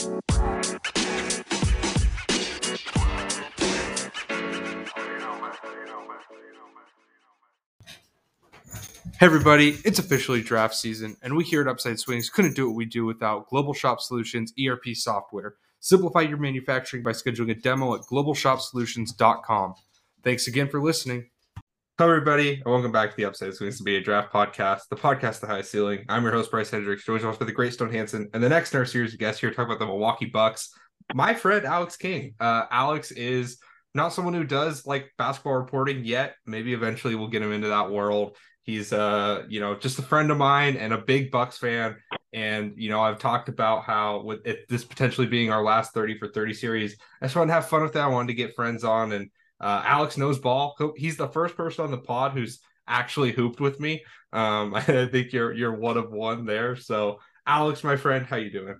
Hey everybody, it's officially draft season, and we here at Upside Swings couldn't do what we do without Global Shop Solutions ERP software. Simplify your manufacturing by scheduling a demo at globalshopsolutions.com. Thanks again for listening. Hello, everybody, and welcome back to the Upside Swings to be a draft podcast, the podcast, The High Ceiling. I'm your host, Bryce Hendricks, joined by the great Stone Hansen, and the next in our series of guests here talk about the Milwaukee Bucks. My friend Alex King. Uh, Alex is not someone who does like basketball reporting yet. Maybe eventually we'll get him into that world. He's uh, you know, just a friend of mine and a big Bucks fan. And you know, I've talked about how with it, this potentially being our last 30 for 30 series, I just wanted to have fun with that. I wanted to get friends on and uh, Alex knows ball. He's the first person on the pod who's actually hooped with me. Um, I think you're you're one of one there. So Alex, my friend, how you doing?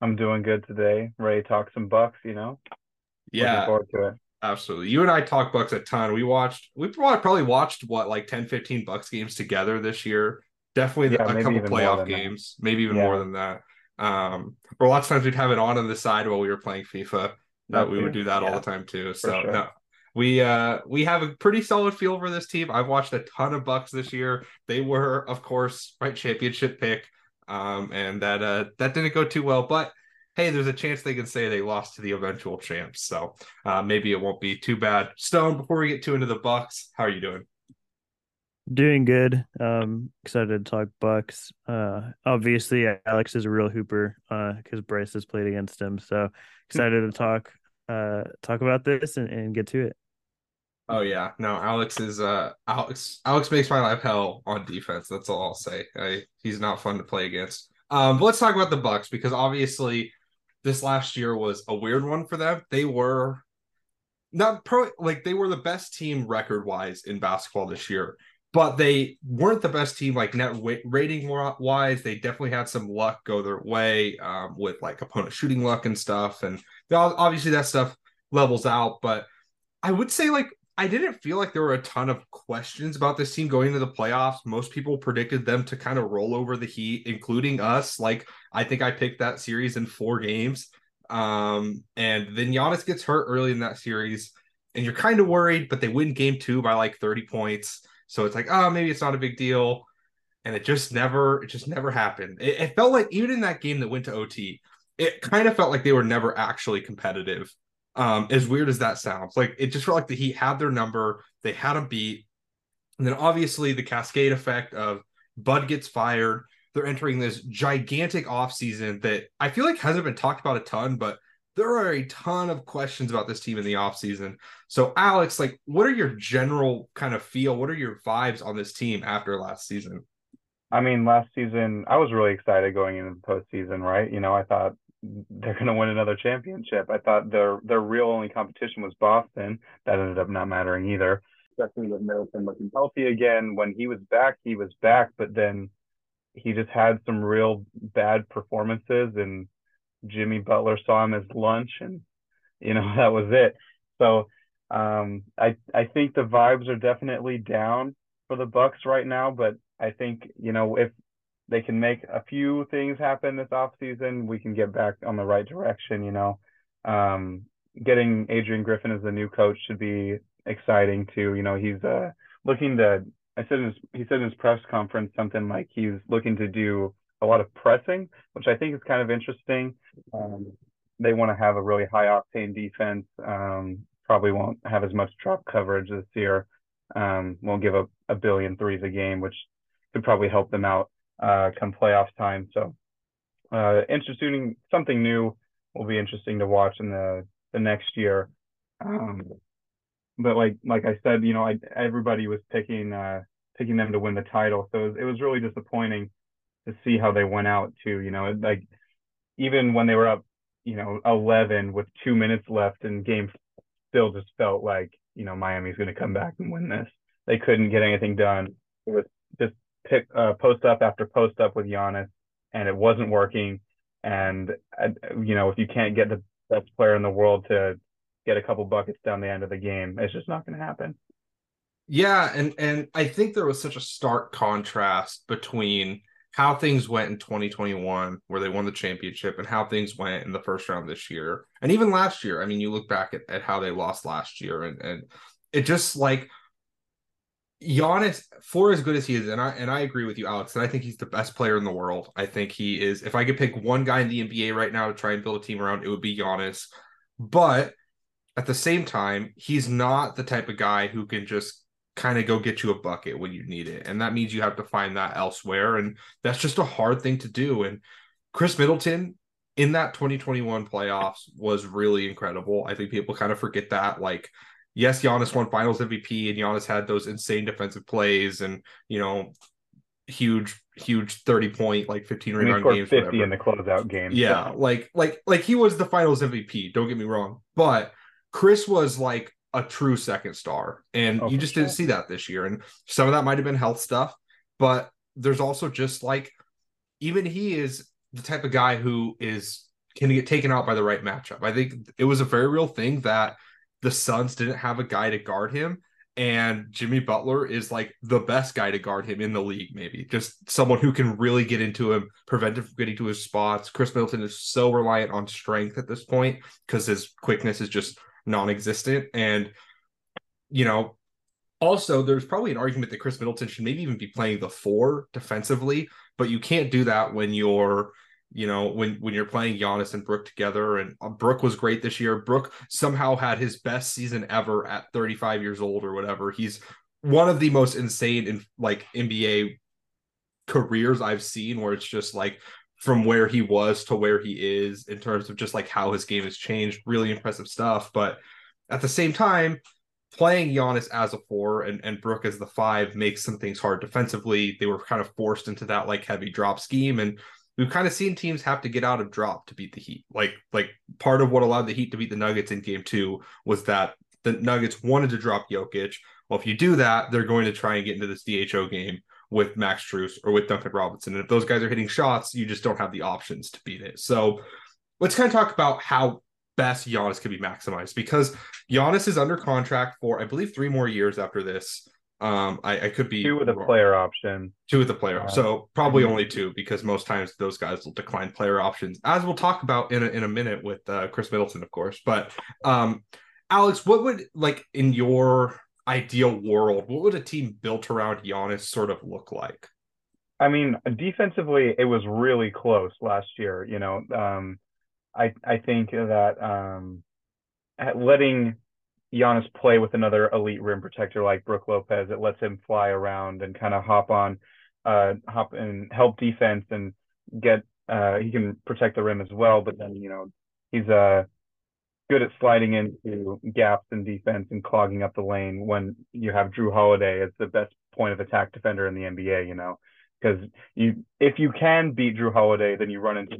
I'm doing good today. Ready to talk some Bucks, you know? Yeah. Looking forward to it. Absolutely. You and I talk Bucks a ton. We watched, we probably watched what, like 10, 15 Bucks games together this year. Definitely yeah, a couple playoff games, that. maybe even yeah. more than that. Um, or lots of times we'd have it on on the side while we were playing FIFA. That we would do that yeah. all the time too. So sure. no, we uh we have a pretty solid feel for this team. I've watched a ton of Bucks this year. They were, of course, my championship pick. Um, and that uh that didn't go too well, but hey, there's a chance they can say they lost to the eventual champs. So uh, maybe it won't be too bad. Stone, before we get too into the Bucks, how are you doing? Doing good. Um, excited to talk Bucks. Uh, obviously, Alex is a real hooper because uh, Bryce has played against him. So excited to talk uh talk about this and, and get to it. Oh yeah, no, Alex is uh Alex Alex makes my life hell on defense. That's all I'll say. I, he's not fun to play against. Um, but let's talk about the Bucks because obviously this last year was a weird one for them. They were not pro like they were the best team record wise in basketball this year, but they weren't the best team like net rating wise. They definitely had some luck go their way um, with like opponent shooting luck and stuff, and obviously that stuff levels out. But I would say like I didn't feel like there were a ton of questions about this team going into the playoffs. Most people predicted them to kind of roll over the Heat, including us. Like I think I picked that series in four games. Um, and then Giannis gets hurt early in that series, and you're kind of worried, but they win game two by like 30 points. So it's like, oh, maybe it's not a big deal. And it just never, it just never happened. It, it felt like even in that game that went to OT, it kind of felt like they were never actually competitive. Um, as weird as that sounds, like it just felt like the Heat had their number, they had a beat, and then obviously the cascade effect of Bud gets fired. They're entering this gigantic offseason that I feel like hasn't been talked about a ton, but there are a ton of questions about this team in the offseason. So, Alex, like, what are your general kind of feel? What are your vibes on this team after last season? I mean, last season, I was really excited going into the postseason, right? You know, I thought they're going to win another championship. I thought their their real only competition was Boston. That ended up not mattering either. Especially with Middleton looking healthy again. When he was back, he was back, but then he just had some real bad performances, and Jimmy Butler saw him as lunch, and you know that was it. So um, I I think the vibes are definitely down for the Bucks right now, but I think you know if they can make a few things happen this offseason, we can get back on the right direction, you know. Um, getting Adrian Griffin as the new coach should be exciting too. You know, he's uh, looking to I said his, he said in his press conference something like he's looking to do a lot of pressing, which I think is kind of interesting. Um, they want to have a really high octane defense. Um, probably won't have as much drop coverage this year. Um, won't give up a billion threes a game, which could probably help them out uh, come playoff time. So uh, interesting, something new will be interesting to watch in the the next year. Um, but like like I said, you know, I, everybody was picking uh, picking them to win the title, so it was, it was really disappointing to see how they went out too. You know, like even when they were up, you know, 11 with two minutes left in game, still just felt like you know Miami's going to come back and win this. They couldn't get anything done. It was just pick uh, post up after post up with Giannis, and it wasn't working. And you know, if you can't get the best player in the world to get a couple buckets down the end of the game, it's just not going to happen. Yeah, and and I think there was such a stark contrast between how things went in 2021, where they won the championship, and how things went in the first round this year, and even last year. I mean, you look back at, at how they lost last year, and and it just like Giannis, for as good as he is, and I and I agree with you, Alex, and I think he's the best player in the world. I think he is. If I could pick one guy in the NBA right now to try and build a team around, it would be Giannis. But at the same time, he's not the type of guy who can just kind of go get you a bucket when you need it. And that means you have to find that elsewhere. And that's just a hard thing to do. And Khris Middleton in that 2021 playoffs was really incredible. I think people kind of forget that. Like, yes, Giannis won finals MVP and Giannis had those insane defensive plays and, you know, huge, huge 30 point, like 15 rebound games. 50 whatever. in the closeout game. Yeah. So. Like, like, like he was the finals MVP. Don't get me wrong. But Khris was like a true second star. And oh, you just sure. didn't see that this year. And some of that might have been health stuff, but there's also just like even he is the type of guy who is can get taken out by the right matchup. I think it was a very real thing that the Suns didn't have a guy to guard him. And Jimmy Butler is like the best guy to guard him in the league, maybe just someone who can really get into him, prevent him from getting to his spots. Khris Middleton is so reliant on strength at this point because his quickness is just non-existent and you know also there's probably an argument that Khris Middleton should maybe even be playing the four defensively but you can't do that when you're you know when when you're playing Giannis and Brook together and uh, Brook was great this year Brook somehow had his best season ever at 35 years old or whatever he's one of the most insane in like NBA careers I've seen where it's just like from where he was to where he is in terms of just like how his game has changed. Really impressive stuff. But at the same time, playing Giannis as a four and, and Brook as the five makes some things hard defensively. They were kind of forced into that like heavy drop scheme. And we've kind of seen teams have to get out of drop to beat the Heat. Like, like part of what allowed the Heat to beat the Nuggets in game two was that the Nuggets wanted to drop Jokic. Well, if you do that, they're going to try and get into this DHO game with Max Strus or with Duncan Robinson. And if those guys are hitting shots, you just don't have the options to beat it. So let's kind of talk about how best Giannis could be maximized because Giannis is under contract for, I believe, three more years after this. Um, I, I could be two with a player option. Two with a player, uh, so probably only two because most times those guys will decline player options, as we'll talk about in a, in a minute with uh, Khris Middleton, of course. But um, Alex, what would like in your ideal world, what would a team built around Giannis sort of look like? I mean, defensively, it was really close last year. You know, um, I I think that um, letting Giannis play with another elite rim protector like Brook Lopez, it lets him fly around and kind of hop on, uh, hop and help defense and get. Uh, he can protect the rim as well, but then you know he's uh, good at sliding into gaps in defense and clogging up the lane when you have Jrue Holiday as the best point of attack defender in the NBA, you know. Because you if you can beat Jrue Holiday, then you run into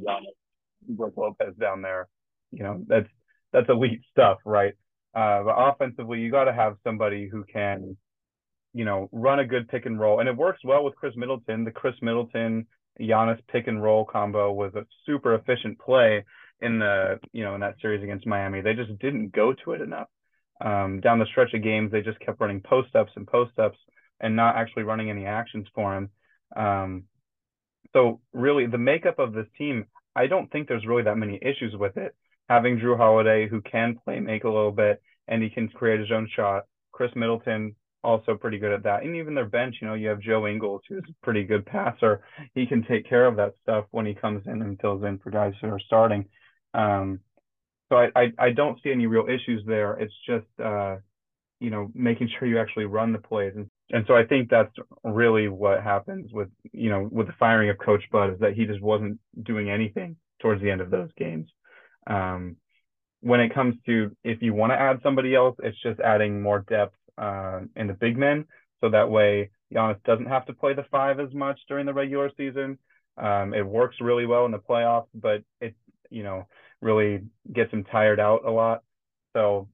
Brook Lopez down there. You know, that's that's elite stuff, right? Uh, but offensively, you got to have somebody who can, you know, run a good pick and roll, and it works well with Khris Middleton. The Khris Middleton Giannis pick and roll combo was a super efficient play in the you know in that series against Miami. They just didn't go to it enough. Um, down the stretch of games, they just kept running post ups and post ups and not actually running any actions for him. Um, so really, the makeup of this team, I don't think there's really that many issues with it. Having Jrue Holiday, who can play make a little bit, and he can create his own shot. Khris Middleton, also pretty good at that. And even their bench, you know, you have Joe Ingles, who's a pretty good passer. He can take care of that stuff when he comes in and fills in for guys who are starting. Um, so I, I, I don't see any real issues there. It's just uh, you know making sure you actually run the plays, and and so I think that's really what happens with you know with the firing of Coach Bud is that he just wasn't doing anything towards the end of those games. Um, when it comes to if you want to add somebody else, it's just adding more depth uh, in the big men, so that way Giannis doesn't have to play the five as much during the regular season. Um, it works really well in the playoffs, but it you know really gets him tired out a lot. So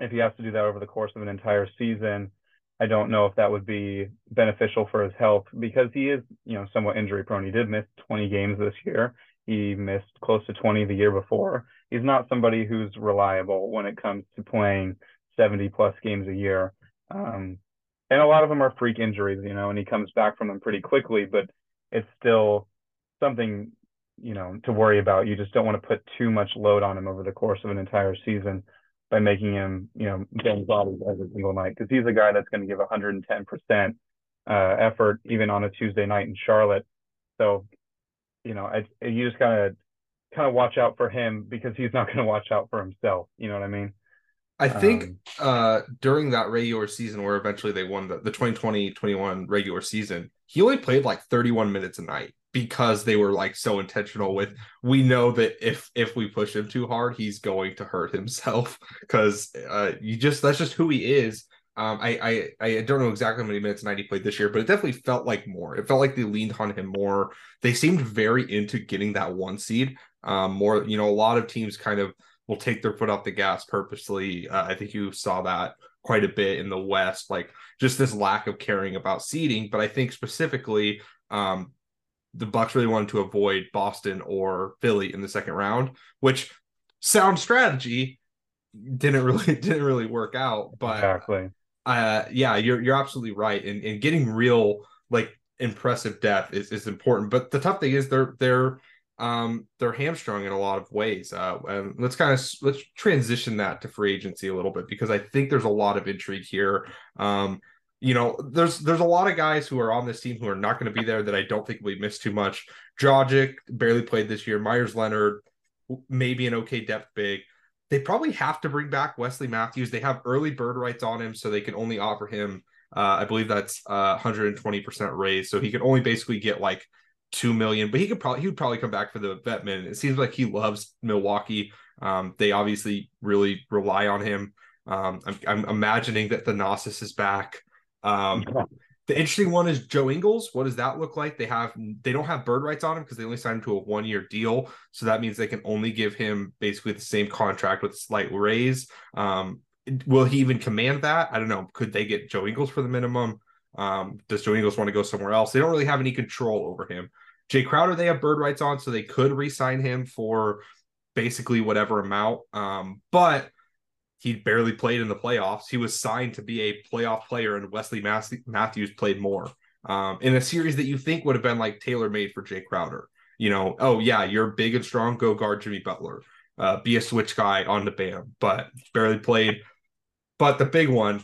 if he has to do that over the course of an entire season, I don't know if that would be beneficial for his health because he is, you know, somewhat injury prone. He did miss 20 games this year. He missed close to 20 the year before. He's not somebody who's reliable when it comes to playing 70 plus games a year. Um, and a lot of them are freak injuries, you know, and he comes back from them pretty quickly. But it's still something you know to worry about. You just don't want to put too much load on him over the course of an entire season by making him you know getting bodies every single night because he's a guy that's going to give 110 percent uh, effort even on a Tuesday night in Charlotte. So you know I, you just gotta kind of watch out for him because he's not going to watch out for himself. You know what I mean? I think um, uh, during that regular season where eventually they won the, the 2020-21 regular season, he only played like 31 minutes a night because they were like so intentional with we know that if if we push him too hard, he's going to hurt himself because uh, you just that's just who he is. Um, I, I I don't know exactly how many minutes he played this year, but it definitely felt like more. It felt like they leaned on him more. They seemed very into getting that one seed. Um, more, you know, a lot of teams kind of will take their foot off the gas purposely. Uh, I think you saw that quite a bit in the West, like just this lack of caring about seeding. But I think specifically, um, the Bucks really wanted to avoid Boston or Philly in the second round, which sound strategy didn't really didn't really work out. But exactly. Uh, yeah, you're you're absolutely right. And and getting real like impressive depth is, is important. But the tough thing is they're they're um, they're hamstrung in a lot of ways. Uh, and let's kind of let's transition that to free agency a little bit because I think there's a lot of intrigue here. Um, you know, there's there's a lot of guys who are on this team who are not going to be there that I don't think we missed too much. Dragic barely played this year. Meyers Leonard, maybe an okay depth big. They probably have to bring back Wesley Matthews. They have early bird rights on him, so they can only offer him. Uh, I believe that's uh, 120% raise, so he can only basically get like two million, but he could probably he would probably come back for the vet minute. It seems like he loves Milwaukee. Um, they obviously really rely on him. Um, I'm, I'm, imagining that Thanasis is back. Um, the interesting one is Joe Ingles. What does that look like? They have they don't have bird rights on him because they only signed him to a one year deal. So that means they can only give him basically the same contract with a slight raise. Um, will he even command that? I don't know. Could they get Joe Ingles for the minimum? Um, does Joe Ingles want to go somewhere else? They don't really have any control over him. Jae Crowder, they have bird rights on, so they could re-sign him for basically whatever amount. Um, but he barely played in the playoffs. He was signed to be a playoff player, and Wesley Matthews played more um, in a series that you think would have been like tailor made for Jae Crowder. You know, oh yeah, you're big and strong. Go guard Jimmy Butler. Uh, be a switch guy on the Bam, but barely played. But the big one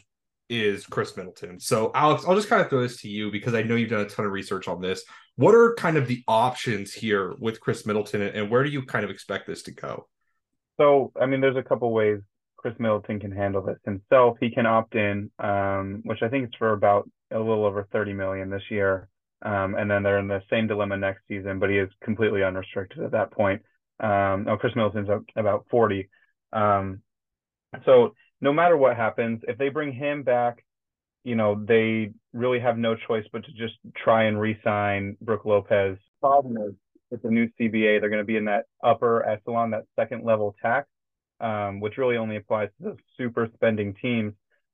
is Khris Middleton. So, Alex, I'll just kind of throw this to you because I know you've done a ton of research on this. What are kind of the options here with Khris Middleton, and where do you kind of expect this to go? So, I mean, there's a couple ways Khris Middleton can handle this himself. He can opt in, um, which I think is for about a little over 30 million this year. Um, and then they're in the same dilemma next season, but he is completely unrestricted at that point. Um, no, Khris Middleton's about 40. Um, so no matter what happens, if they bring him back, you know, they really have no choice but to just try and re-sign Brook Lopez. Problem is, with the new CBA, they're going to be in that upper echelon, that second level tax, um, which really only applies to the super spending teams.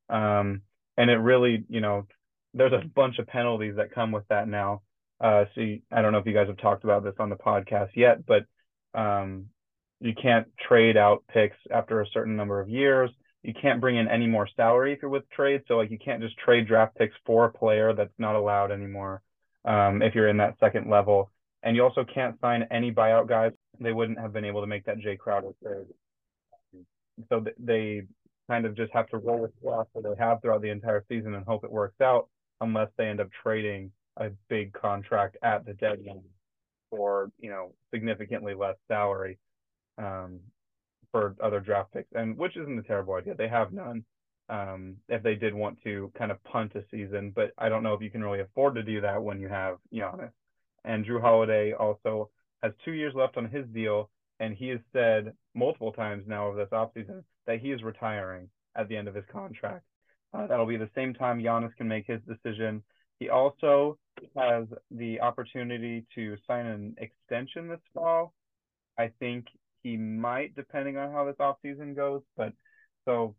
Um, and it really, you know, there's a bunch of penalties that come with that now. Uh, so you, I don't know if you guys have talked about this on the podcast yet, but um, you can't trade out picks after a certain number of years you can't bring in any more salary if you're with trade. So like you can't just trade draft picks for a player that's not allowed anymore um, if you're in that second level. And you also can't sign any buyout guys. They wouldn't have been able to make that Jae Crowder trade. So they kind of just have to roll with the that they have throughout the entire season and hope it works out, unless they end up trading a big contract at the deadline for you know significantly less salary. Um, for other draft picks, and which isn't a terrible idea. They have none. Um, if they did want to kind of punt a season, but I don't know if you can really afford to do that when you have Giannis. And Jrue Holiday also has two years left on his deal, and he has said multiple times now of this offseason that he is retiring at the end of his contract. Uh, that'll be the same time Giannis can make his decision. He also has the opportunity to sign an extension this fall. I think he might, depending on how this offseason goes. But so,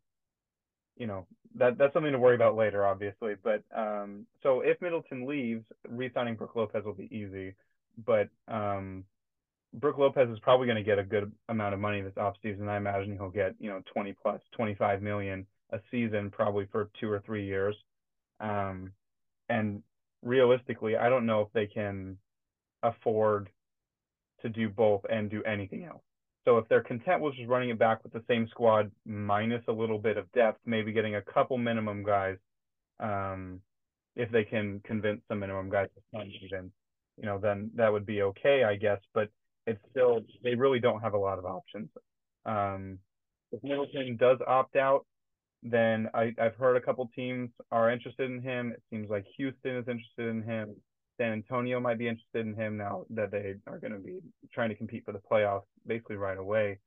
you know, that that's something to worry about later, obviously. But um, so if Middleton leaves, re-signing Brook Lopez will be easy. But um, Brook Lopez is probably going to get a good amount of money this offseason. I imagine he'll get, you know, 20 plus, 25 million a season, probably for two or three years. Um, and realistically, I don't know if they can afford to do both and do anything else. So if they're content with just running it back with the same squad minus a little bit of depth, maybe getting a couple minimum guys, um, if they can convince some minimum guys to sign even, you know, then that would be okay, I guess. But it's still they really don't have a lot of options. Um, if Middleton does opt out, then I, I've heard a couple teams are interested in him. It seems like Houston is interested in him. San Antonio might be interested in him now that they are going to be trying to compete for the playoffs basically right away.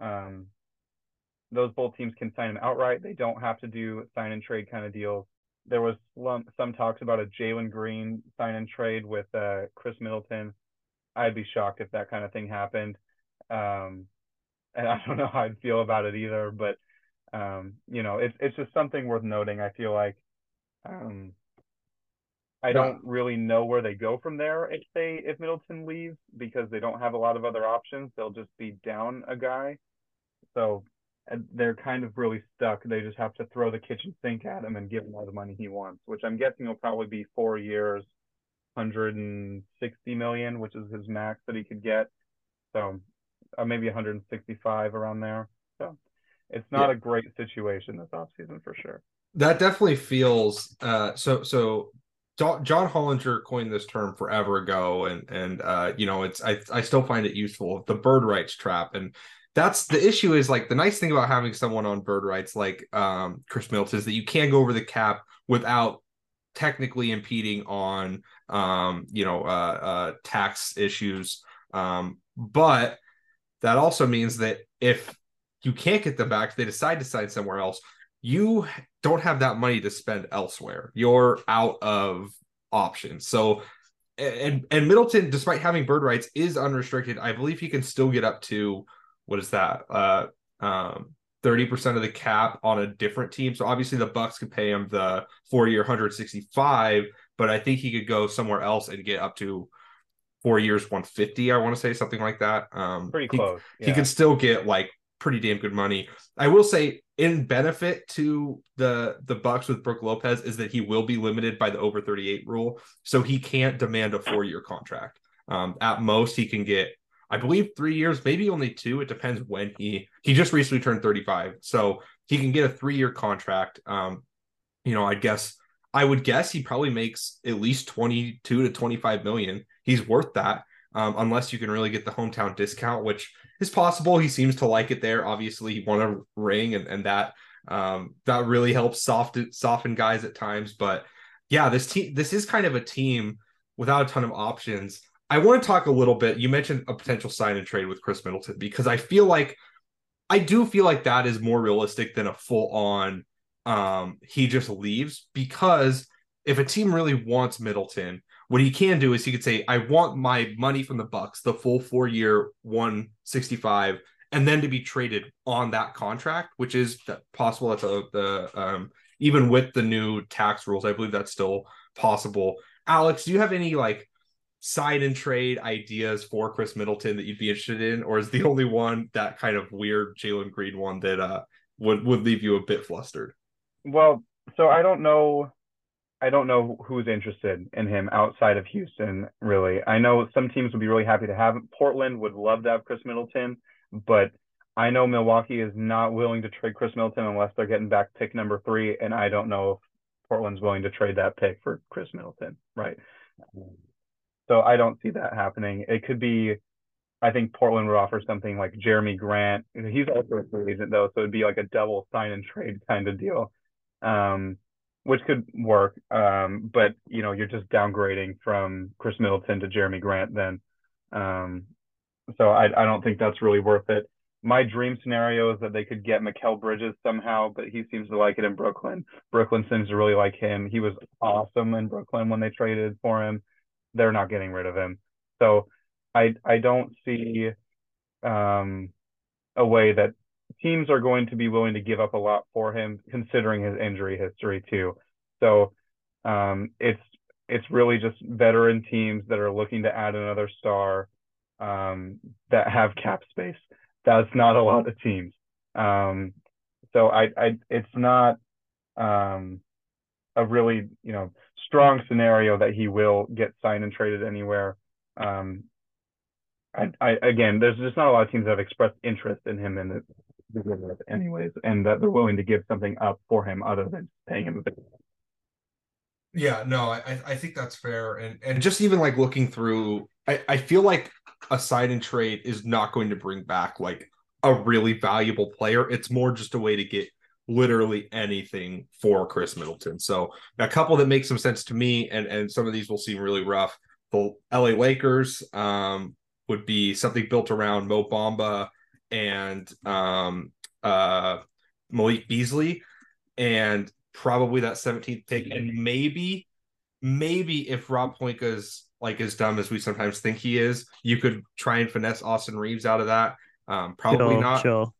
Um, those both teams can sign him outright. They don't have to do sign and trade kind of deals. There was some talks about a Jalen Green sign and trade with uh, Khris Middleton. I'd be shocked if that kind of thing happened. Um, and I don't know how I'd feel about it either, but um, you know, it's it's just something worth noting. I feel like um, I don't really know where they go from there if they if Middleton leaves because they don't have a lot of other options. They'll just be down a guy, so they're kind of really stuck. They just have to throw the kitchen sink at him and give him all the money he wants, which I'm guessing will probably be four years, 160 million, which is his max that he could get. So uh, maybe 165 around there. So it's not yeah. a great situation this offseason for sure. That definitely feels uh, so so John Hollinger coined this term forever ago, and and uh, you know it's I I still find it useful. The bird rights trap, and that's the issue. Is like the nice thing about having someone on bird rights like um, Khris Middleton is that you can go over the cap without technically impeding on um, you know uh, uh, tax issues. Um, but that also means that if you can't get them back, they decide to sign somewhere else you don't have that money to spend elsewhere. You're out of options. So and and Middleton, despite having bird rights, is unrestricted. I believe he can still get up to what is that? Uh um 30% of the cap on a different team. So obviously the Bucks could pay him the four year 165, but I think he could go somewhere else and get up to four years 150. I want to say something like that. Um pretty close. He, yeah. he can still get like pretty damn good money. I will say in benefit to the the Bucks with Brook Lopez is that he will be limited by the over 38 rule, so he can't demand a four year contract. Um, at most, he can get, I believe, three years, maybe only two. It depends when he he just recently turned 35, so he can get a three year contract. Um, you know, I guess I would guess he probably makes at least 22 to 25 million. He's worth that. Um, unless you can really get the hometown discount, which is possible. He seems to like it there. Obviously, he won a ring, and and that um, that really helps soften soften guys at times. But yeah, this team this is kind of a team without a ton of options. I want to talk a little bit. You mentioned a potential sign and trade with Khris Middleton because I feel like I do feel like that is more realistic than a full on um, he just leaves because if a team really wants Middleton, what he can do is he could say, I want my money from the Bucks, the full four year 165, and then to be traded on that contract, which is possible at the, the um, even with the new tax rules, I believe that's still possible. Alex, do you have any like side and trade ideas for Khris Middleton that you'd be interested in, or is the only one that kind of weird Jalen Green one that uh would would leave you a bit flustered? Well, so I don't know I don't know who's interested in him outside of Houston, really. I know some teams would be really happy to have him. Portland would love to have Khris Middleton, but I know Milwaukee is not willing to trade Khris Middleton unless they're getting back pick number three, and I don't know if Portland's willing to trade that pick for Khris Middleton, right? So I don't see that happening. It could be, I think Portland would offer something like Jerami Grant. He's also a free agent though, so it'd be like a double sign and trade kind of deal. Um, which could work. Um, but you know, you're just downgrading from Khris Middleton to Jerami Grant then. Um, so I, I don't think that's really worth it. My dream scenario is that they could get Mikal Bridges somehow, but he seems to like it in Brooklyn. Brooklyn seems to really like him. He was awesome in Brooklyn when they traded for him. They're not getting rid of him. So I I don't see um, a way that teams are going to be willing to give up a lot for him, considering his injury history too. So um, it's it's really just veteran teams that are looking to add another star um, that have cap space. That's not a lot of teams. Um, so I, I it's not um, a really you know strong scenario that he will get signed and traded anywhere. um, I, I again, there's just not a lot of teams that have expressed interest in him in the begin anyways, and that they're willing to give something up for him other than paying him a bit. Yeah, no, I I think that's fair, and and just even like looking through, I I feel like a sign and trade is not going to bring back like a really valuable player. It's more just a way to get literally anything for Khris Middleton. So a couple that make some sense to me, and and some of these will seem really rough. The LA Lakers um, would be something built around Mo Bamba and um, uh, Malik Beasley, and probably that 17th pick, and maybe maybe if Rob Pelinka's like as dumb as we sometimes think he is, you could try and finesse Austin Reaves out of that. Um, probably chill, not. Chill,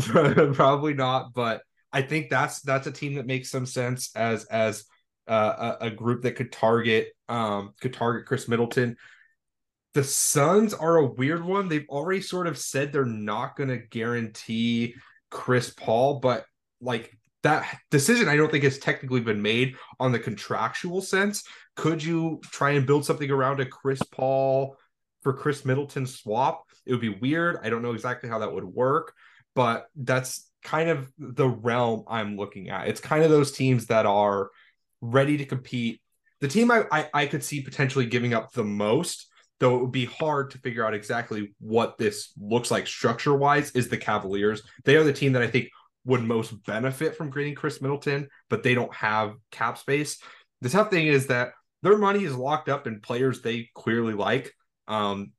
chill. probably not. But I think that's that's a team that makes some sense as as uh, a, a, group that could target um could target Khris Middleton. The Suns are a weird one. They've already sort of said they're not going to guarantee Chris Paul, but like that decision I don't think has technically been made on the contractual sense. Could you try and build something around a Chris Paul for Khris Middleton swap? It would be weird. I don't know exactly how that would work, but that's kind of the realm I'm looking at. It's kind of those teams that are ready to compete. The team I, I, I could see potentially giving up the most, though it would be hard to figure out exactly what this looks like structure wise, is the Cavaliers. They are the team that I think would most benefit from getting Khris Middleton, but they don't have cap space. The tough thing is that their money is locked up in players they clearly like. Um,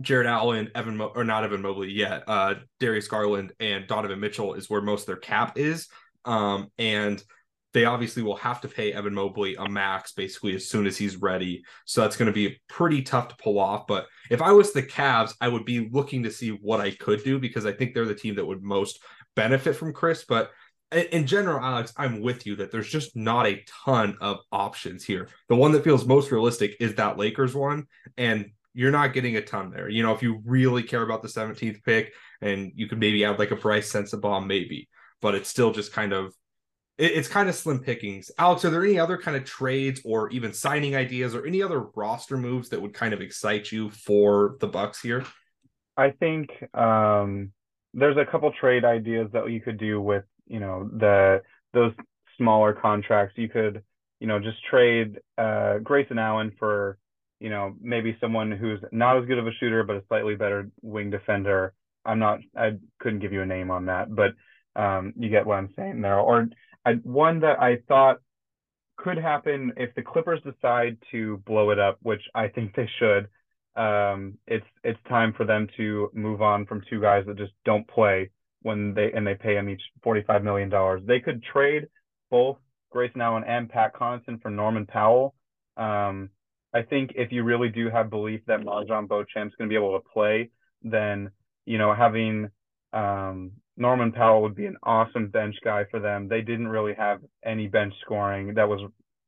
Jarrett Allen, Evan Mo- or not Evan Mobley yet, uh, Darius Garland and Donovan Mitchell is where most of their cap is. Um, and they obviously will have to pay Evan Mobley a max basically as soon as he's ready. So that's going to be pretty tough to pull off. But if I was the Cavs, I would be looking to see what I could do because I think they're the team that would most benefit from Khris. But in general, Alex, I'm with you that there's just not a ton of options here. The one that feels most realistic is that Lakers one. And you're not getting a ton there. You know, if you really care about the 17th pick and you could maybe add like a Brice Sensabaugh, maybe, but it's still just kind of it, it's kind of slim pickings. Alex, are there any other kind of trades or even signing ideas or any other roster moves that would kind of excite you for the Bucks here? I think um, there's a couple trade ideas that you could do with you know the those smaller contracts. You could you know just trade uh, Grayson Allen for you know maybe someone who's not as good of a shooter but a slightly better wing defender. I'm not I couldn't give you a name on that, but um, you get what I'm saying there. Or I, one that I thought could happen if the Clippers decide to blow it up, which I think they should. Um, it's it's time for them to move on from two guys that just don't play when they and they pay them each forty five million dollars. They could trade both Grayson Allen and Pat Connaughton for Norman Powell. Um, I think if you really do have belief that MarJon Beauchamp's going to be able to play, then you know having um, Norman Powell would be an awesome bench guy for them. They didn't really have any bench scoring that was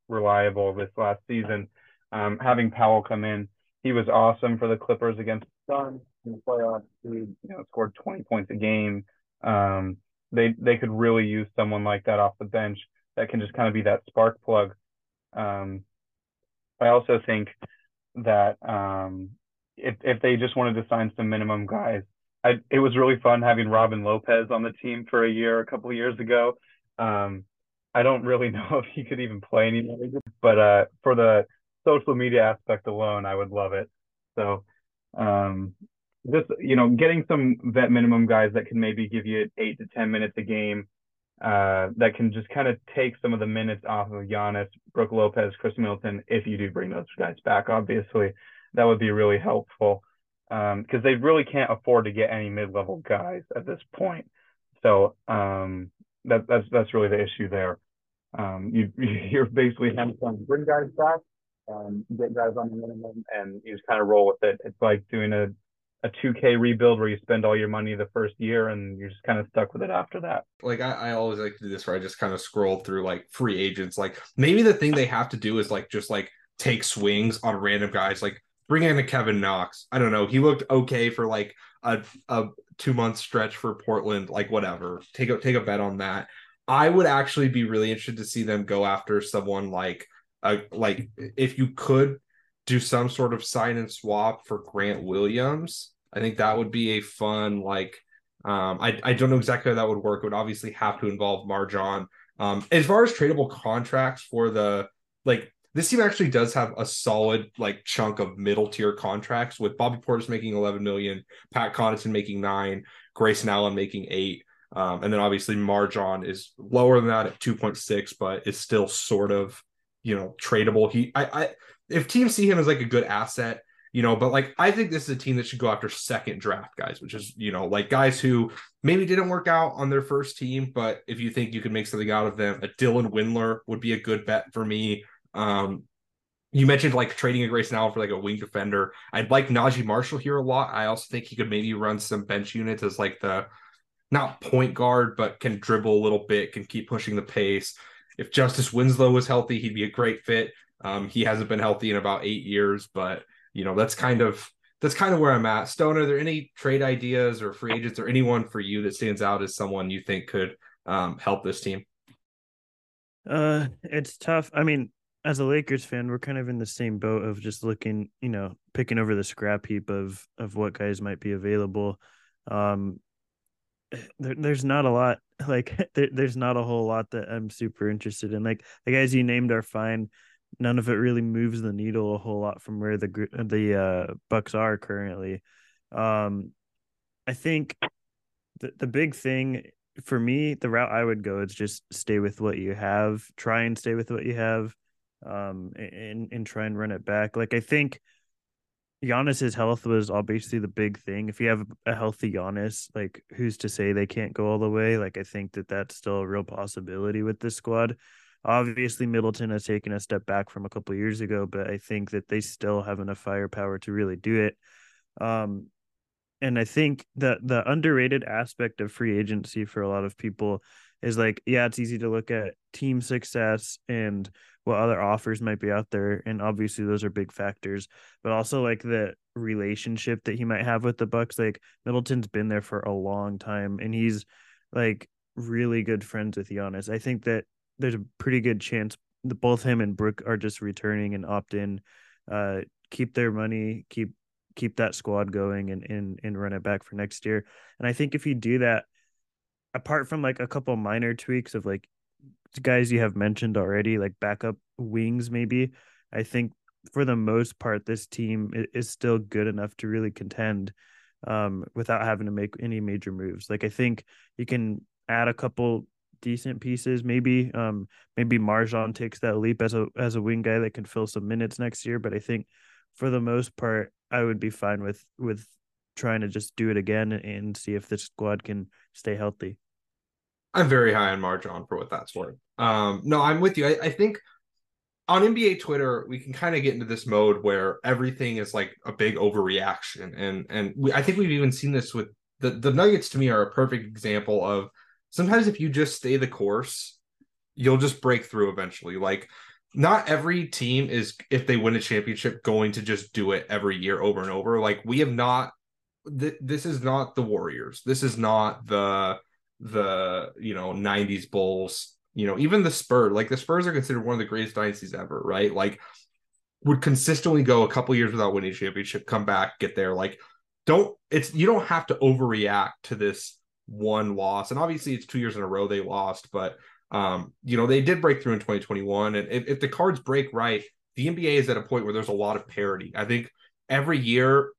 reliable this last season. Um, having Powell come in he was awesome for the Clippers against the Suns in the playoffs. He you know scored 20 points a game. Um, they they could really use someone like that off the bench that can just kind of be that spark plug. Um, I also think that um, if if they just wanted to sign some minimum guys, I, it was really fun having Robin Lopez on the team for a year a couple of years ago. Um, I don't really know if he could even play anymore, but uh, for the social media aspect alone, I would love it. So, um, just you know, getting some vet minimum guys that can maybe give you eight to ten minutes a game, uh, that can just kind of take some of the minutes off of Giannis, Brook Lopez, Khris Middleton, if you do bring those guys back. Obviously, that would be really helpful because um, they really can't afford to get any mid-level guys at this point. So um, that, that's that's really the issue there. Um, you you're basically having to bring guys back and get guys on the minimum, and you just kind of roll with it. It's like doing a a 2K rebuild where you spend all your money the first year and you're just kind of stuck with it after that. Like I, I always like to do this where I just kind of scroll through like free agents. Like maybe the thing they have to do is like just like take swings on random guys. Like bring in a Kevin Knox. I don't know. He looked okay for like a, a two month stretch for Portland. Like whatever. Take a take a bet on that. I would actually be really interested to see them go after someone like uh, like if you could do some sort of sign and swap for Grant Williams. I think that would be a fun like. Um, I I don't know exactly how that would work. It would obviously have to involve Marjon. Um, as far as tradable contracts for the like this team actually does have a solid like chunk of middle tier contracts with Bobby Portis making 11 million, Pat Connaughton making nine, Grayson Allen making eight. Um, and then obviously Marjon is lower than that at 2.6, but is still sort of, you know, tradable. He, I, I, if teams see him as like a good asset, you know, but like I think this is a team that should go after second draft guys, which is, you know, like guys who maybe didn't work out on their first team, but if you think you can make something out of them, a Dylan Windler would be a good bet for me. Um, you mentioned like trading a Grayson Allen for like a wing defender. I'd like Naji Marshall here a lot. I also think he could maybe run some bench units as like the not point guard, but can dribble a little bit, can keep pushing the pace. If Justice Winslow was healthy, he'd be a great fit. Um, he hasn't been healthy in about eight years, but you know that's kind of that's kind of where I'm at. Stone, are there any trade ideas or free agents or anyone for you that stands out as someone you think could um, help this team? Uh, it's tough. I mean, as a Lakers fan, we're kind of in the same boat of just looking, you know, picking over the scrap heap of of what guys might be available. Um, there, there's not a lot like there, there's not a whole lot that I'm super interested in. Like the guys you named are fine. None of it really moves the needle a whole lot from where the the uh, Bucks are currently. Um, I think the the big thing for me, the route I would go is just stay with what you have. Try and stay with what you have um, and and try and run it back. Like I think Giannis's health was obviously the big thing. If you have a healthy Giannis, like who's to say they can't go all the way? Like I think that that's still a real possibility with this squad. Obviously, Middleton has taken a step back from a couple years ago, but I think that they still have enough firepower to really do it. Um, and I think that the underrated aspect of free agency for a lot of people is like, yeah, it's easy to look at team success and what other offers might be out there. And obviously those are big factors, but also like the relationship that he might have with the Bucks. Like Middleton's been there for a long time and he's like really good friends with Giannis. I think that there's a pretty good chance that both him and Brook are just returning and opt in, uh, keep their money, keep keep that squad going and and and run it back for next year. And I think if you do that, apart from like a couple minor tweaks of like guys you have mentioned already, like backup wings, maybe, I think for the most part, this team is still good enough to really contend um, without having to make any major moves. Like I think you can add a couple decent pieces. Maybe um, maybe MarJon takes that leap as a as a wing guy that can fill some minutes next year. But I think for the most part, I would be fine with with trying to just do it again and see if this squad can stay healthy. I'm very high on MarJon for what that's worth. Um, no, I'm with you. I, I think on NBA Twitter, we can kind of get into this mode where everything is like a big overreaction, and and we, I think we've even seen this with the the Nuggets. To me, are a perfect example of sometimes if you just stay the course, you'll just break through eventually. Like not every team is if they win a championship going to just do it every year over and over. Like we have not. Th- this is not the Warriors. This is not the the you know 90s bulls you know even the spurs like the spurs are considered one of the greatest dynasties ever right like would consistently go a couple years without winning a championship come back get there like don't it's you don't have to overreact to this one loss. And obviously it's two years in a row they lost but um you know they did break through in 2021 and if, if the cards break right the nba is at a point where there's a lot of parity. I think every year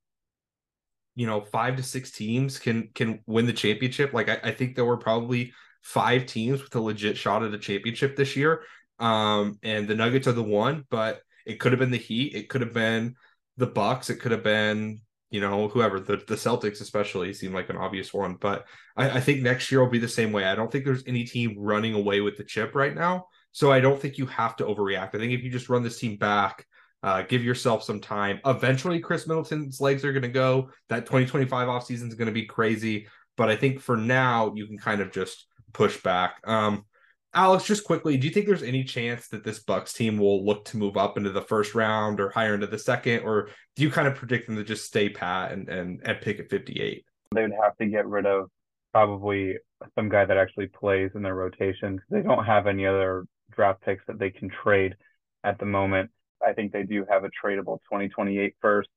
you know five to six teams can can win the championship. Like I, I, think there were probably five teams with a legit shot at a championship this year. Um and the nuggets are the one but it could have been the heat. It could have been the bucks. It could have been you know whoever the, the celtics especially seem like an obvious one but I, I think next year will be the same way i don't think there's any team running away with the chip right now so i don't think you have to overreact i think if you just run this team back uh, give yourself some time. Eventually, Khris Middleton's legs are going to go. That 2025 offseason is going to be crazy. But I think for now, you can kind of just push back. Um, Alex, just quickly, do you think there's any chance that this Bucks team will look to move up into the first round or higher into the second, or do you kind of predict them to just stay pat and and, and pick at 58? They would have to get rid of probably some guy that actually plays in their rotation. They don't have any other draft picks that they can trade at the moment. I think they do have a tradable 2028 first.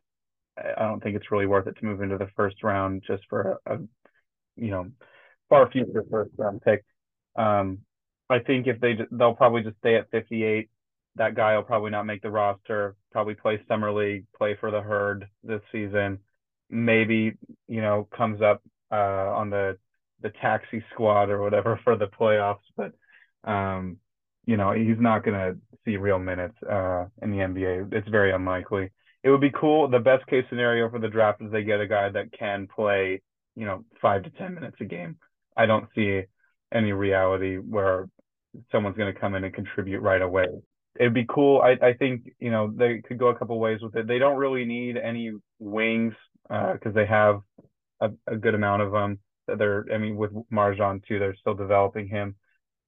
I don't think it's really worth it to move into the first round just for a, a you know far future first round pick. Um, I think if they they'll probably just stay at 58. That guy will probably not make the roster. Probably play summer league, play for the herd this season. Maybe you know comes up uh, on the the taxi squad or whatever for the playoffs, but um, you know he's not going to see real minutes uh, in the NBA. It's very unlikely. It would be cool. The best case scenario for the draft is they get a guy that can play, you know, five to ten minutes a game. I don't see any reality where someone's going to come in and contribute right away. It'd be cool. I, I think you know they could go a couple ways with it. They don't really need any wings because uh, they have a, a, good amount of them. They're I mean with MarJon too, they're still developing him.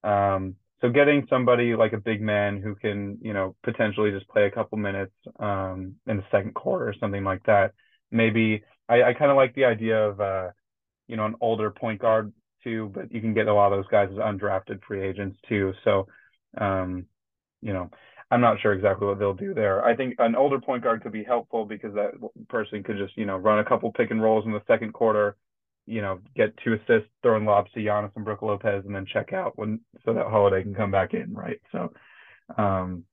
Um, so getting somebody like a big man who can you know potentially just play a couple minutes um, in the second quarter or something like that. Maybe I, I kind of like the idea of uh, you know an older point guard too, but you can get a lot of those guys as undrafted free agents too. So, um, you know, I'm not sure exactly what they'll do there. I think an older point guard could be helpful because that person could just, you know, run a couple pick and rolls in the second quarter, you know, get two assists, throwing lobs to Giannis and Brook Lopez, and then check out when so that Holiday can come back in, right? So, um,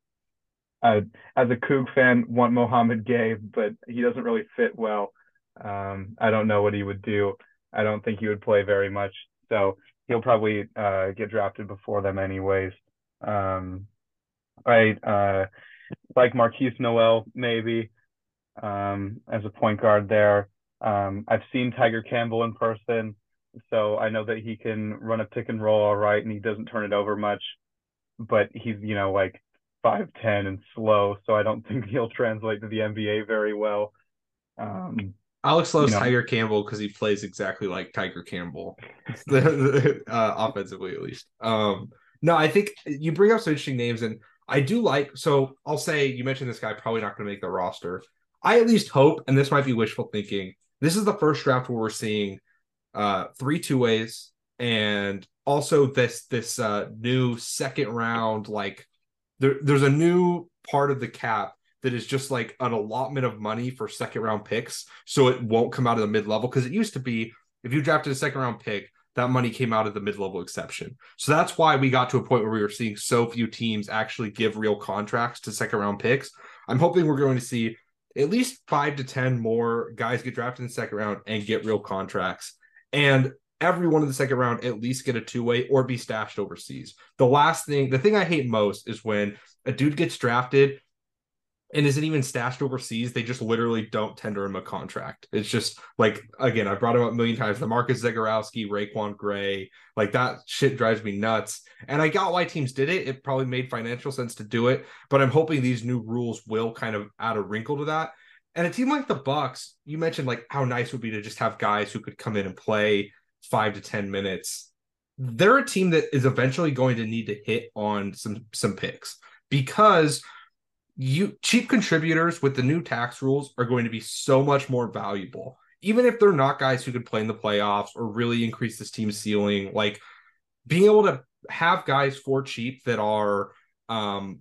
I, as a Coug fan, want Mouhamed Gueye, but he doesn't really fit well. Um, I don't know what he would do. I don't think he would play very much so he'll probably uh, get drafted before them anyways. Um, I uh, like Markquis Nowell maybe um, as a point guard there. Um, I've seen Tiger Campbell in person, so I know that he can run a pick and roll all right, and he doesn't turn it over much. But he's you know like five ten and slow, so I don't think he'll translate to the NBA very well. Um, Alex loves you know, Tiger Campbell because he plays exactly like Tiger Campbell, uh, offensively at least. Um, no, I think you bring up some interesting names, and I do like. So I'll say you mentioned this guy probably not going to make the roster. I at least hope, and this might be wishful thinking. This is the first draft where we're seeing uh, three two ways, and also this this uh, new second round. Like there, there's a new part of the cap that is just like an allotment of money for second round picks. So it won't come out of the mid level because it used to be if you drafted a second round pick, that money came out of the mid level exception. So that's why we got to a point where we were seeing so few teams actually give real contracts to second round picks. I'm hoping we're going to see at least five to 10 more guys get drafted in the second round and get real contracts. And everyone in the second round at least get a two way or be stashed overseas. The last thing, the thing I hate most is when a dude gets drafted and isn't even stashed overseas. They just literally don't tender him a contract. It's just like again, I've brought him up a million times. The Marcus Zegarowski, RaiQuan Gray, like that shit drives me nuts. And I got why teams did it. It probably made financial sense to do it, but I'm hoping these new rules will kind of add a wrinkle to that. And a team like the Bucks, you mentioned like how nice would be to just have guys who could come in and play five to ten minutes. They're a team that is eventually going to need to hit on some some picks because you cheap contributors with the new tax rules are going to be so much more valuable. Even if they're not guys who could play in the playoffs or really increase this team's ceiling like being able to have guys for cheap that are um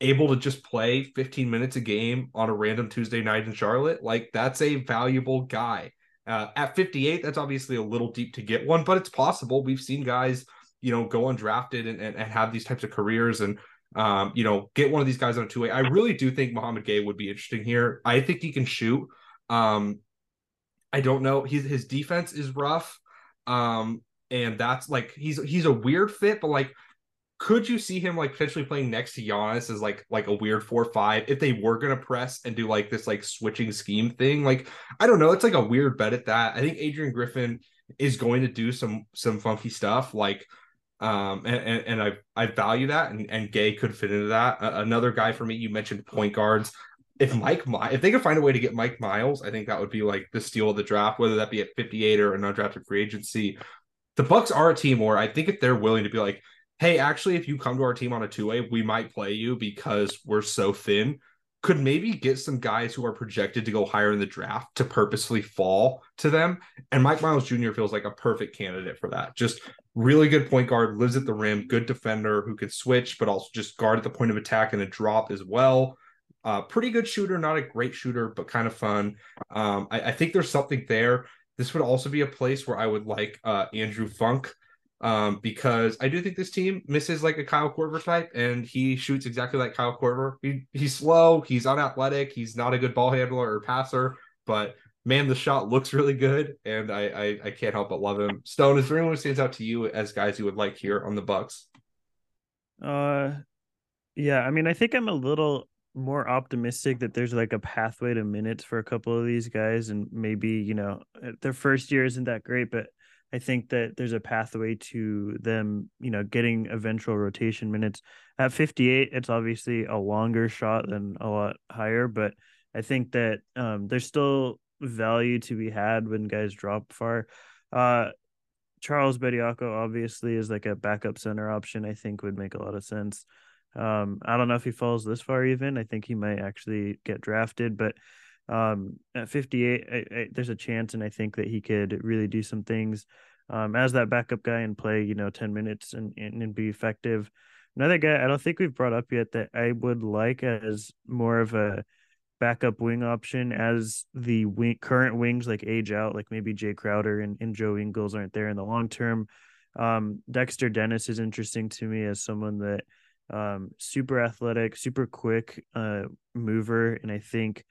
able to just play 15 minutes a game on a random Tuesday night in Charlotte like that's a valuable guy. Uh, at 58 that's obviously a little deep to get one but it's possible. We've seen guys you know go undrafted and, and, and have these types of careers and um, you know, get one of these guys on a two way. I really do think Mouhamed Gueye would be interesting here. I think he can shoot. Um, I don't know. His his defense is rough. Um, and that's like he's he's a weird fit, but like could you see him like potentially playing next to Giannis as like like a weird four five if they were gonna press and do like this like switching scheme thing? Like I don't know. It's like a weird bet at that. I think Adrian Griffin is going to do some some funky stuff. Like um, and, and, and I I value that, and, and Gueye could fit into that. Uh, another guy for me, you mentioned point guards. If Mike, if they could find a way to get Mike Miles, I think that would be like the steal of the draft, whether that be at 58 or an undrafted free agency. The Bucks are a team where I think if they're willing to be like, hey, actually, if you come to our team on a two way, we might play you because we're so thin could maybe get some guys who are projected to go higher in the draft to purposely fall to them. And Mike Miles Jr. feels like a perfect candidate for that. Just really good point guard, lives at the rim, good defender who can switch, but also just guard at the point of attack and a drop as well. Uh, pretty good shooter, not a great shooter, but kind of fun. Um, I, I think there's something there. This would also be a place where I would like uh, Andrew Funk um, because I do think this team misses like a Kyle Korver type, and he shoots exactly like Kyle Korver. He, he's slow, he's unathletic, he's not a good ball handler or passer, but man, the shot looks really good, and I, I, I can't help but love him. Stone, is there anyone who stands out to you as guys you would like here on the Bucks? Uh, yeah, I mean, I think I'm a little more optimistic that there's like a pathway to minutes for a couple of these guys, and maybe you know their first year isn't that great, but I think that there's a pathway to them, you know, getting eventual rotation minutes. At 58, it's obviously a longer shot than a lot higher, but I think that um, there's still value to be had when guys drop far. Uh, Charles Bediako obviously is like a backup center option. I think would make a lot of sense. Um, I don't know if he falls this far even. I think he might actually get drafted, but um, at 58, I, I, there's a chance, and I think that he could really do some things um, as that backup guy and play, you know, 10 minutes and, and, and be effective. Another guy I don't think we've brought up yet that I would like as more of a backup wing option as the wing, current wings like age out, like maybe Jae Crowder and, and Joe Ingles aren't there in the long term. Um, Dexter Dennis is interesting to me as someone that um, super athletic, super quick uh, mover, and I think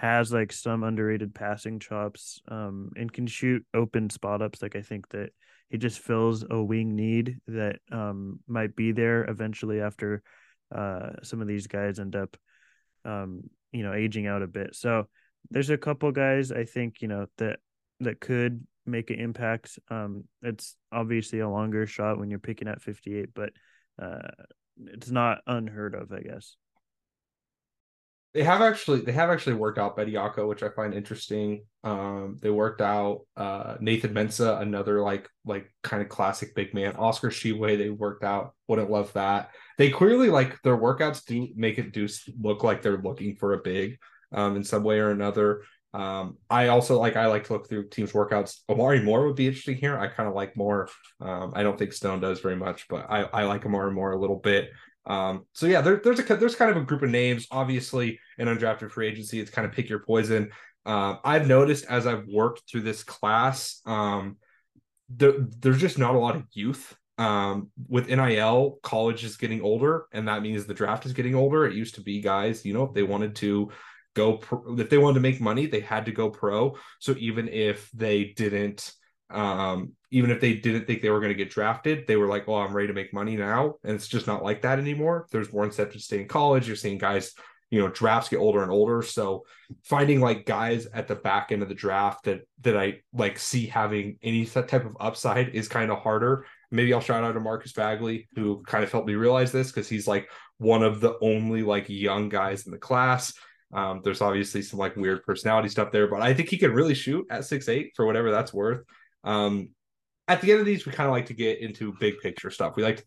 has like some underrated passing chops um, and can shoot open spot ups. Like I think that he just fills a wing need that um, might be there eventually after uh, some of these guys end up um, you know aging out a bit. So there's a couple guys I think you know that that could make an impact. Um, it's obviously a longer shot when you're picking at 58, but uh, it's not unheard of, I guess. They have actually they have actually worked out Betty Bediako, which I find interesting. Um, they worked out uh, Nathan Mensah, another like like kind of classic big man. Oscar Tshiebwe, they worked out. Wouldn't love that. They clearly like their workouts do make it do look like they're looking for a big um, in some way or another. Um, I also like I like to look through teams' workouts. Omari Moore would be interesting here. I kind of like Moore. Um, I don't think Stone does very much, but I, I like Omari Moore a little bit. Um, so yeah, there, there's a there's kind of a group of names. Obviously, in undrafted free agency, it's kind of pick your poison. Uh, I've noticed as I've worked through this class, um, there, there's just not a lot of youth. Um, with NIL, college is getting older, and that means the draft is getting older. It used to be guys, you know, if they wanted to go, pro, if they wanted to make money, they had to go pro. So even if they didn't um, even if they didn't think they were going to get drafted, they were like, "Oh, I'm ready to make money now," and it's just not like that anymore. There's more incentive to stay in college. You're seeing guys, you know, drafts get older and older. So finding like guys at the back end of the draft that that I like see having any type of upside is kind of harder. Maybe I'll shout out to Marcus Bagley, who kind of helped me realize this because he's like one of the only like young guys in the class. Um, there's obviously some like weird personality stuff there, but I think he can really shoot at six eight for whatever that's worth. Um, at the end of these, we kind of like to get into big picture stuff. We like to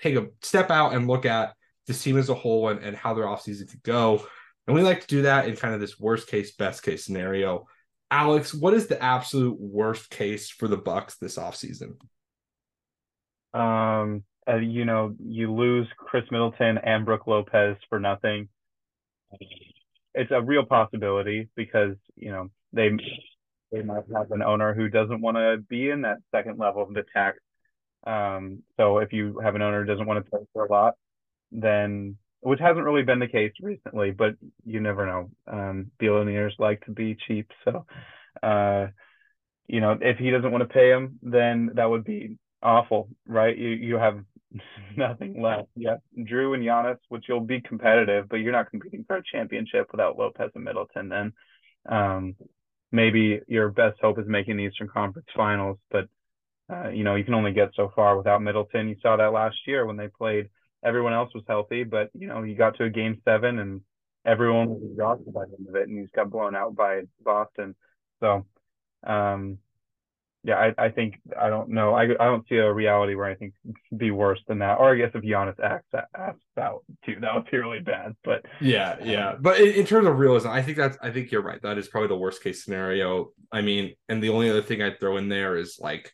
take a step out and look at the team as a whole and, and how their offseason could go. And we like to do that in kind of this worst case, best case scenario. Alex, what is the absolute worst case for the Bucks this offseason? Um, uh, you know, you lose Khris Middleton and Brook Lopez for nothing. It's a real possibility because you know they they might have an owner who doesn't want to be in that second level of attack. Um, so if you have an owner who doesn't want to pay for a lot, then which hasn't really been the case recently, but you never know. Um, billionaires like to be cheap, so uh, you know if he doesn't want to pay him, then that would be awful, right? You you have nothing left. Yeah, Jrue and Giannis, which you'll be competitive, but you're not competing for a championship without Lopez and Middleton. Then, um, maybe your best hope is making the Eastern Conference Finals, but uh, you know you can only get so far without Middleton. You saw that last year when they played. Everyone else was healthy, but you know you got to a game seven and everyone was exhausted by the end of it, and you just got blown out by Boston. So, um, yeah, I, I think I don't know. I, I don't see a reality where I think be worse than that. Or I guess if Giannis acts acts out too, that would be really bad. But yeah, yeah. Um, but in, in, terms of realism, I think that's I think you're right. That is probably the worst case scenario. I mean, and the only other thing I'd throw in there is like,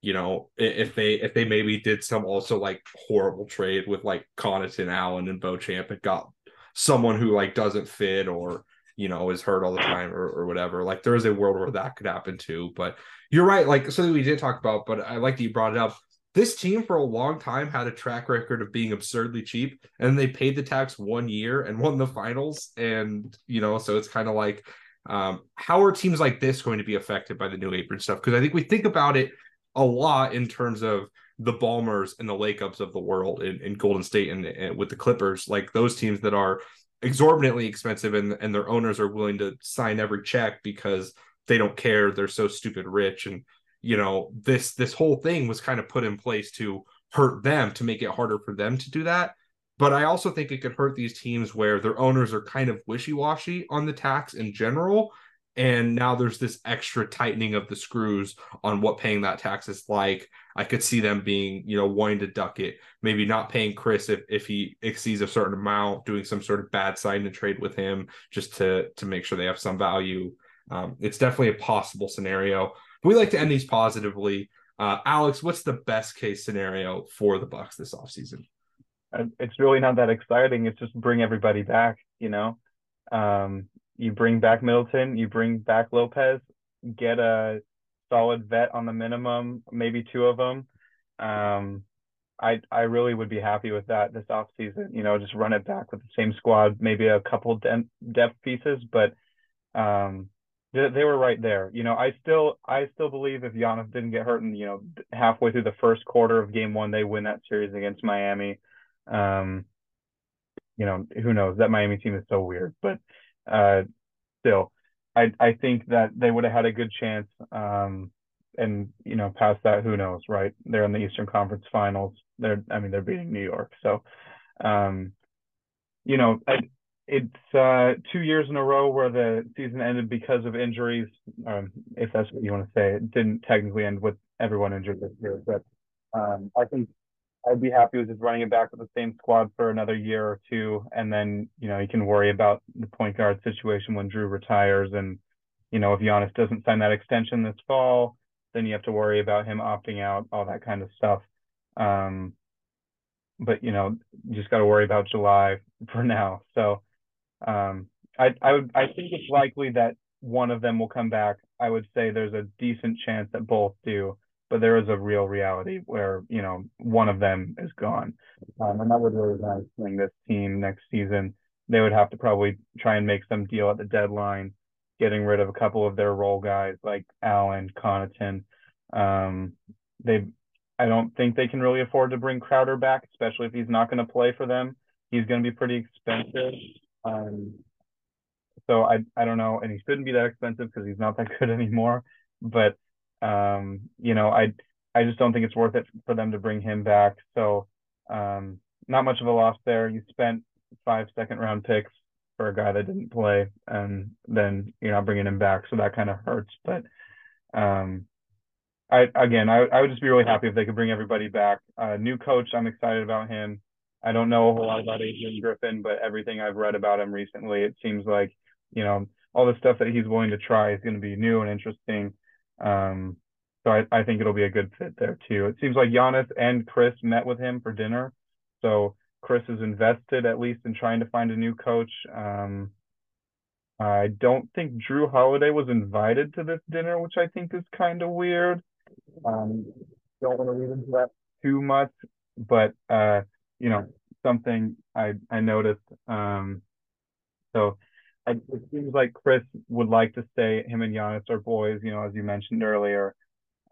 you know, if they if they maybe did some also like horrible trade with like Connaughton, Allen, and Beauchamp, it got someone who like doesn't fit or you know is hurt all the time or, or whatever. Like there is a world where that could happen too. But you're right, like something we did talk about, but I like that you brought it up. This team for a long time had a track record of being absurdly cheap, and they paid the tax one year and won the finals. And you know, so it's kind of like um, how are teams like this going to be affected by the new apron stuff? Because I think we think about it a lot in terms of the Ballmers and the Lacobs of the world in, in Golden State and, and, with the Clippers, like those teams that are exorbitantly expensive and, and their owners are willing to sign every check because they don't care. They're so stupid rich. And, you know, this this whole thing was kind of put in place to hurt them to make it harder for them to do that. But I also think it could hurt these teams where their owners are kind of wishy washy on the tax in general. And now there's this extra tightening of the screws on what paying that tax is like. I could see them being, you know, wanting to duck it, maybe not paying Khris if, if he exceeds a certain amount, doing some sort of bad sign and trade with him just to to make sure they have some value. Um, it's definitely a possible scenario. we like to end these positively. Uh, Alex, what's the best case scenario for the Bucks this offseason? it's really not that exciting. It's just bring everybody back, you know. Um, you bring back Middleton, you bring back Lopez, get a solid vet on the minimum, maybe two of them. Um, I I really would be happy with that this off season. You know, just run it back with the same squad, maybe a couple de- depth pieces, but um, they, they were right there. You know, I still I still believe if Giannis didn't get hurt and you know halfway through the first quarter of Game One, they win that series against Miami. Um, you know, who knows? That Miami team is so weird, but uh, still, I I think that they would have had a good chance. Um, and you know, past that, who knows, right? They're in the Eastern Conference Finals. They're, I mean, they're beating New York, so, um, you know, I, it's uh, two years in a row where the season ended because of injuries. Um, if that's what you want to say, it didn't technically end with everyone injured this year, but um, I think I'd be happy with just running it back with the same squad for another year or two, and then you know you can worry about the point guard situation when Jrue retires, and you know if Giannis doesn't sign that extension this fall, then you have to worry about him opting out, all that kind of stuff. Um, but you know you just got to worry about July for now. So um, I I would I think it's likely that one of them will come back. I would say there's a decent chance that both do but there is a real reality where you know one of them is gone, um, and that would really nice swing this team next season. They would have to probably try and make some deal at the deadline, getting rid of a couple of their role guys like Allen, Connaughton. Um, they, I don't think they can really afford to bring Crowder back, especially if he's not going to play for them. He's going to be pretty expensive. Um, so I I don't know, and he shouldn't be that expensive because he's not that good anymore. But um, you know, I I just don't think it's worth it for them to bring him back. So um, not much of a loss there. You spent five second round picks for a guy that didn't play, and then you're not bringing him back, so that kind of hurts. But um, I again, I I would just be really happy if they could bring everybody back. Uh, new coach, I'm excited about him. I don't know a whole lot about Adrian Griffin, but everything I've read about him recently, it seems like you know all the stuff that he's willing to try is going to be new and interesting. Um, so I, I think it'll be a good fit there too. It seems like Giannis and Khris met with him for dinner. So Khris is invested at least in trying to find a new coach. Um, I don't think Jrue Holiday was invited to this dinner, which I think is kind of weird. Um, don't want to read into that too much, but uh, you know, something I I noticed. Um, so it seems like Khris would like to stay. Him and Giannis are boys, you know, as you mentioned earlier.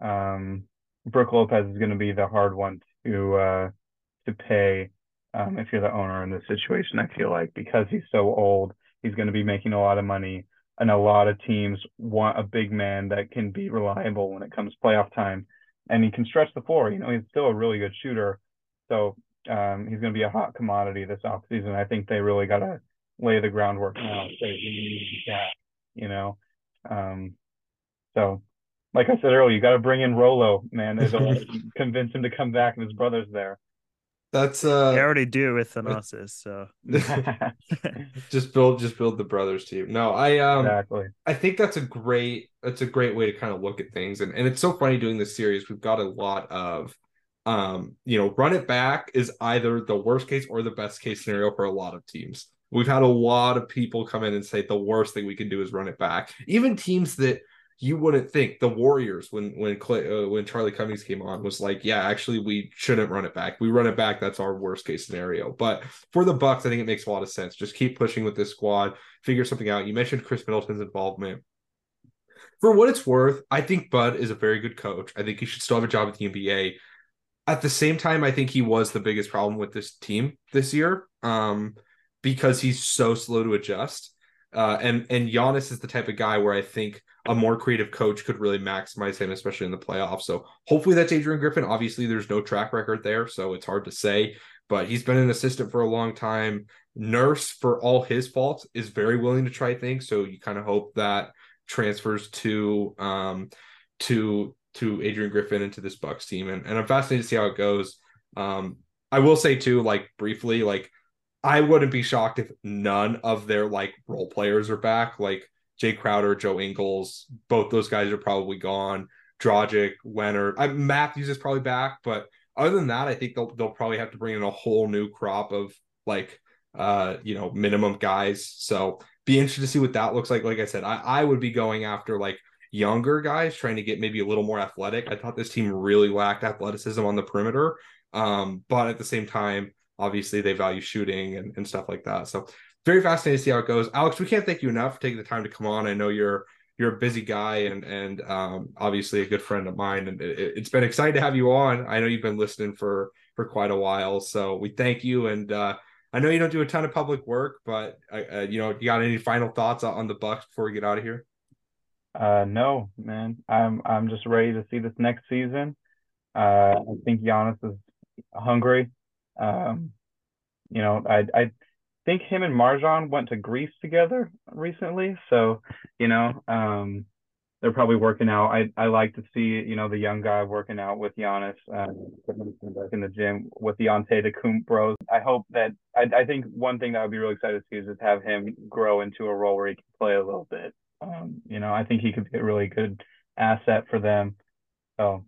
Um, Brook Lopez is going to be the hard one to uh, to pay um, if you're the owner in this situation. I feel like because he's so old, he's going to be making a lot of money, and a lot of teams want a big man that can be reliable when it comes playoff time, and he can stretch the floor. You know, he's still a really good shooter, so um, he's going to be a hot commodity this offseason. I think they really got to lay the groundwork now. Say we need that, you know. Um, so, like I said earlier, you got to bring in Rolo, man. To convince him to come back, and his brother's there. That's uh, they already do with Thanasis, so just build, just build the brothers team. No, I um, exactly. I think that's a great, that's a great way to kind of look at things, and and it's so funny doing this series. We've got a lot of um, you know, run it back is either the worst case or the best case scenario for a lot of teams We've had a lot of people come in and say the worst thing we can do is run it back. Even teams that you wouldn't think the Warriors when when Clay, uh, when Charlie Cummings came on was like, yeah, actually we shouldn't run it back. We run it back. That's our worst case scenario. But for the Bucks, I think it makes a lot of sense. Just keep pushing with this squad. Figure something out. You mentioned Khris Middleton's involvement. For what it's worth, I think Bud is a very good coach. I think he should still have a job at the NBA. At the same time, I think he was the biggest problem with this team this year um, because he's so slow to adjust. Uh, and and Giannis is the type of guy where I think a more creative coach could really maximize him, especially in the playoffs. So hopefully that's Adrian Griffin. Obviously, there's no track record there, so it's hard to say. But he's been an assistant for a long time. Nurse, for all his faults, is very willing to try things. So you kind of hope that transfers to um to to Adrian Griffin into this Bucks team, and and I'm fascinated to see how it goes. Um, I will say too, like briefly, like I wouldn't be shocked if none of their like role players are back. Like Jae Crowder, Joe Ingles, both those guys are probably gone. Dragic, Leonard, I, Matthews is probably back, but other than that, I think they'll they'll probably have to bring in a whole new crop of like uh you know minimum guys. So be interested to see what that looks like. Like I said, I, I would be going after like younger guys trying to get maybe a little more athletic. I thought this team really lacked athleticism on the perimeter. Um, but at the same time, obviously they value shooting and, and stuff like that. So very fascinating to see how it goes. Alex, we can't thank you enough for taking the time to come on. I know you're you're a busy guy and and um, obviously a good friend of mine, and it, has been exciting to have you on. I know you've been listening for for quite a while, so we thank you. And uh, I know you don't do a ton of public work, but uh, uh you know, you got any final thoughts on the Bucks before we get out of here? Uh, no, man. I'm I'm just ready to see this next season. Uh, I think Giannis is hungry. Um, you know, I I think him and MarJon went to Greece together recently. So, you know, um, they're probably working out. I, I like to see, you know, the young guy working out with Giannis, uh, in the gym with the Antetokounmpo bros. I hope that, I, I think one thing that I'd be really excited to see is just have him grow into a role where he can play a little bit. Um, you know, I think he could be a really good asset for them. So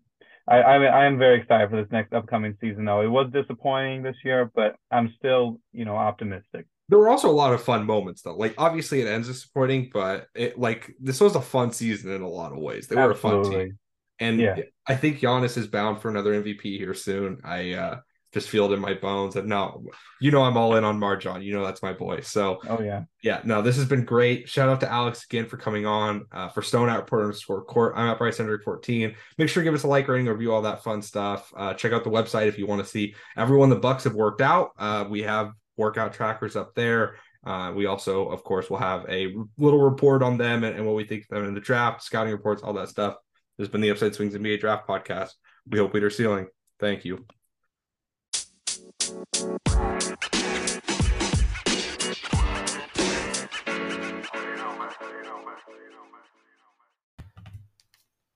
I, I I am very excited for this next upcoming season though. It was disappointing this year, but I'm still, you know, optimistic. There were also a lot of fun moments though. Like obviously it ends disappointing, but it like this was a fun season in a lot of ways. They were Absolutely. a fun team. And yeah. I think Giannis is bound for another MVP here soon. I uh just feel it in my bones. And no, you know, I'm all in on MarJon. You know, that's my boy. So, oh, yeah. Yeah. No, this has been great. Shout out to Alex again for coming on uh, for Stone Out Report underscore court. I'm at Bryce Hendrick 14. Make sure to give us a like, rating, review, all that fun stuff. Uh, check out the website if you want to see everyone the Bucks have worked out. Uh, we have workout trackers up there. Uh, we also, of course, will have a little report on them and, and what we think of them in the draft, scouting reports, all that stuff. This has been the Upside Swings NBA Draft Podcast. We hope Peter Ceiling. Thank you.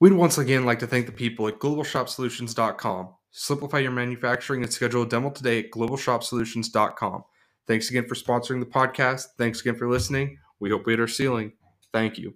We'd once again like to thank the people at globalshopsolutions.com. Simplify your manufacturing and schedule a demo today at globalshopsolutions.com. Thanks again for sponsoring the podcast. Thanks again for listening. We hope we hit our ceiling. Thank you.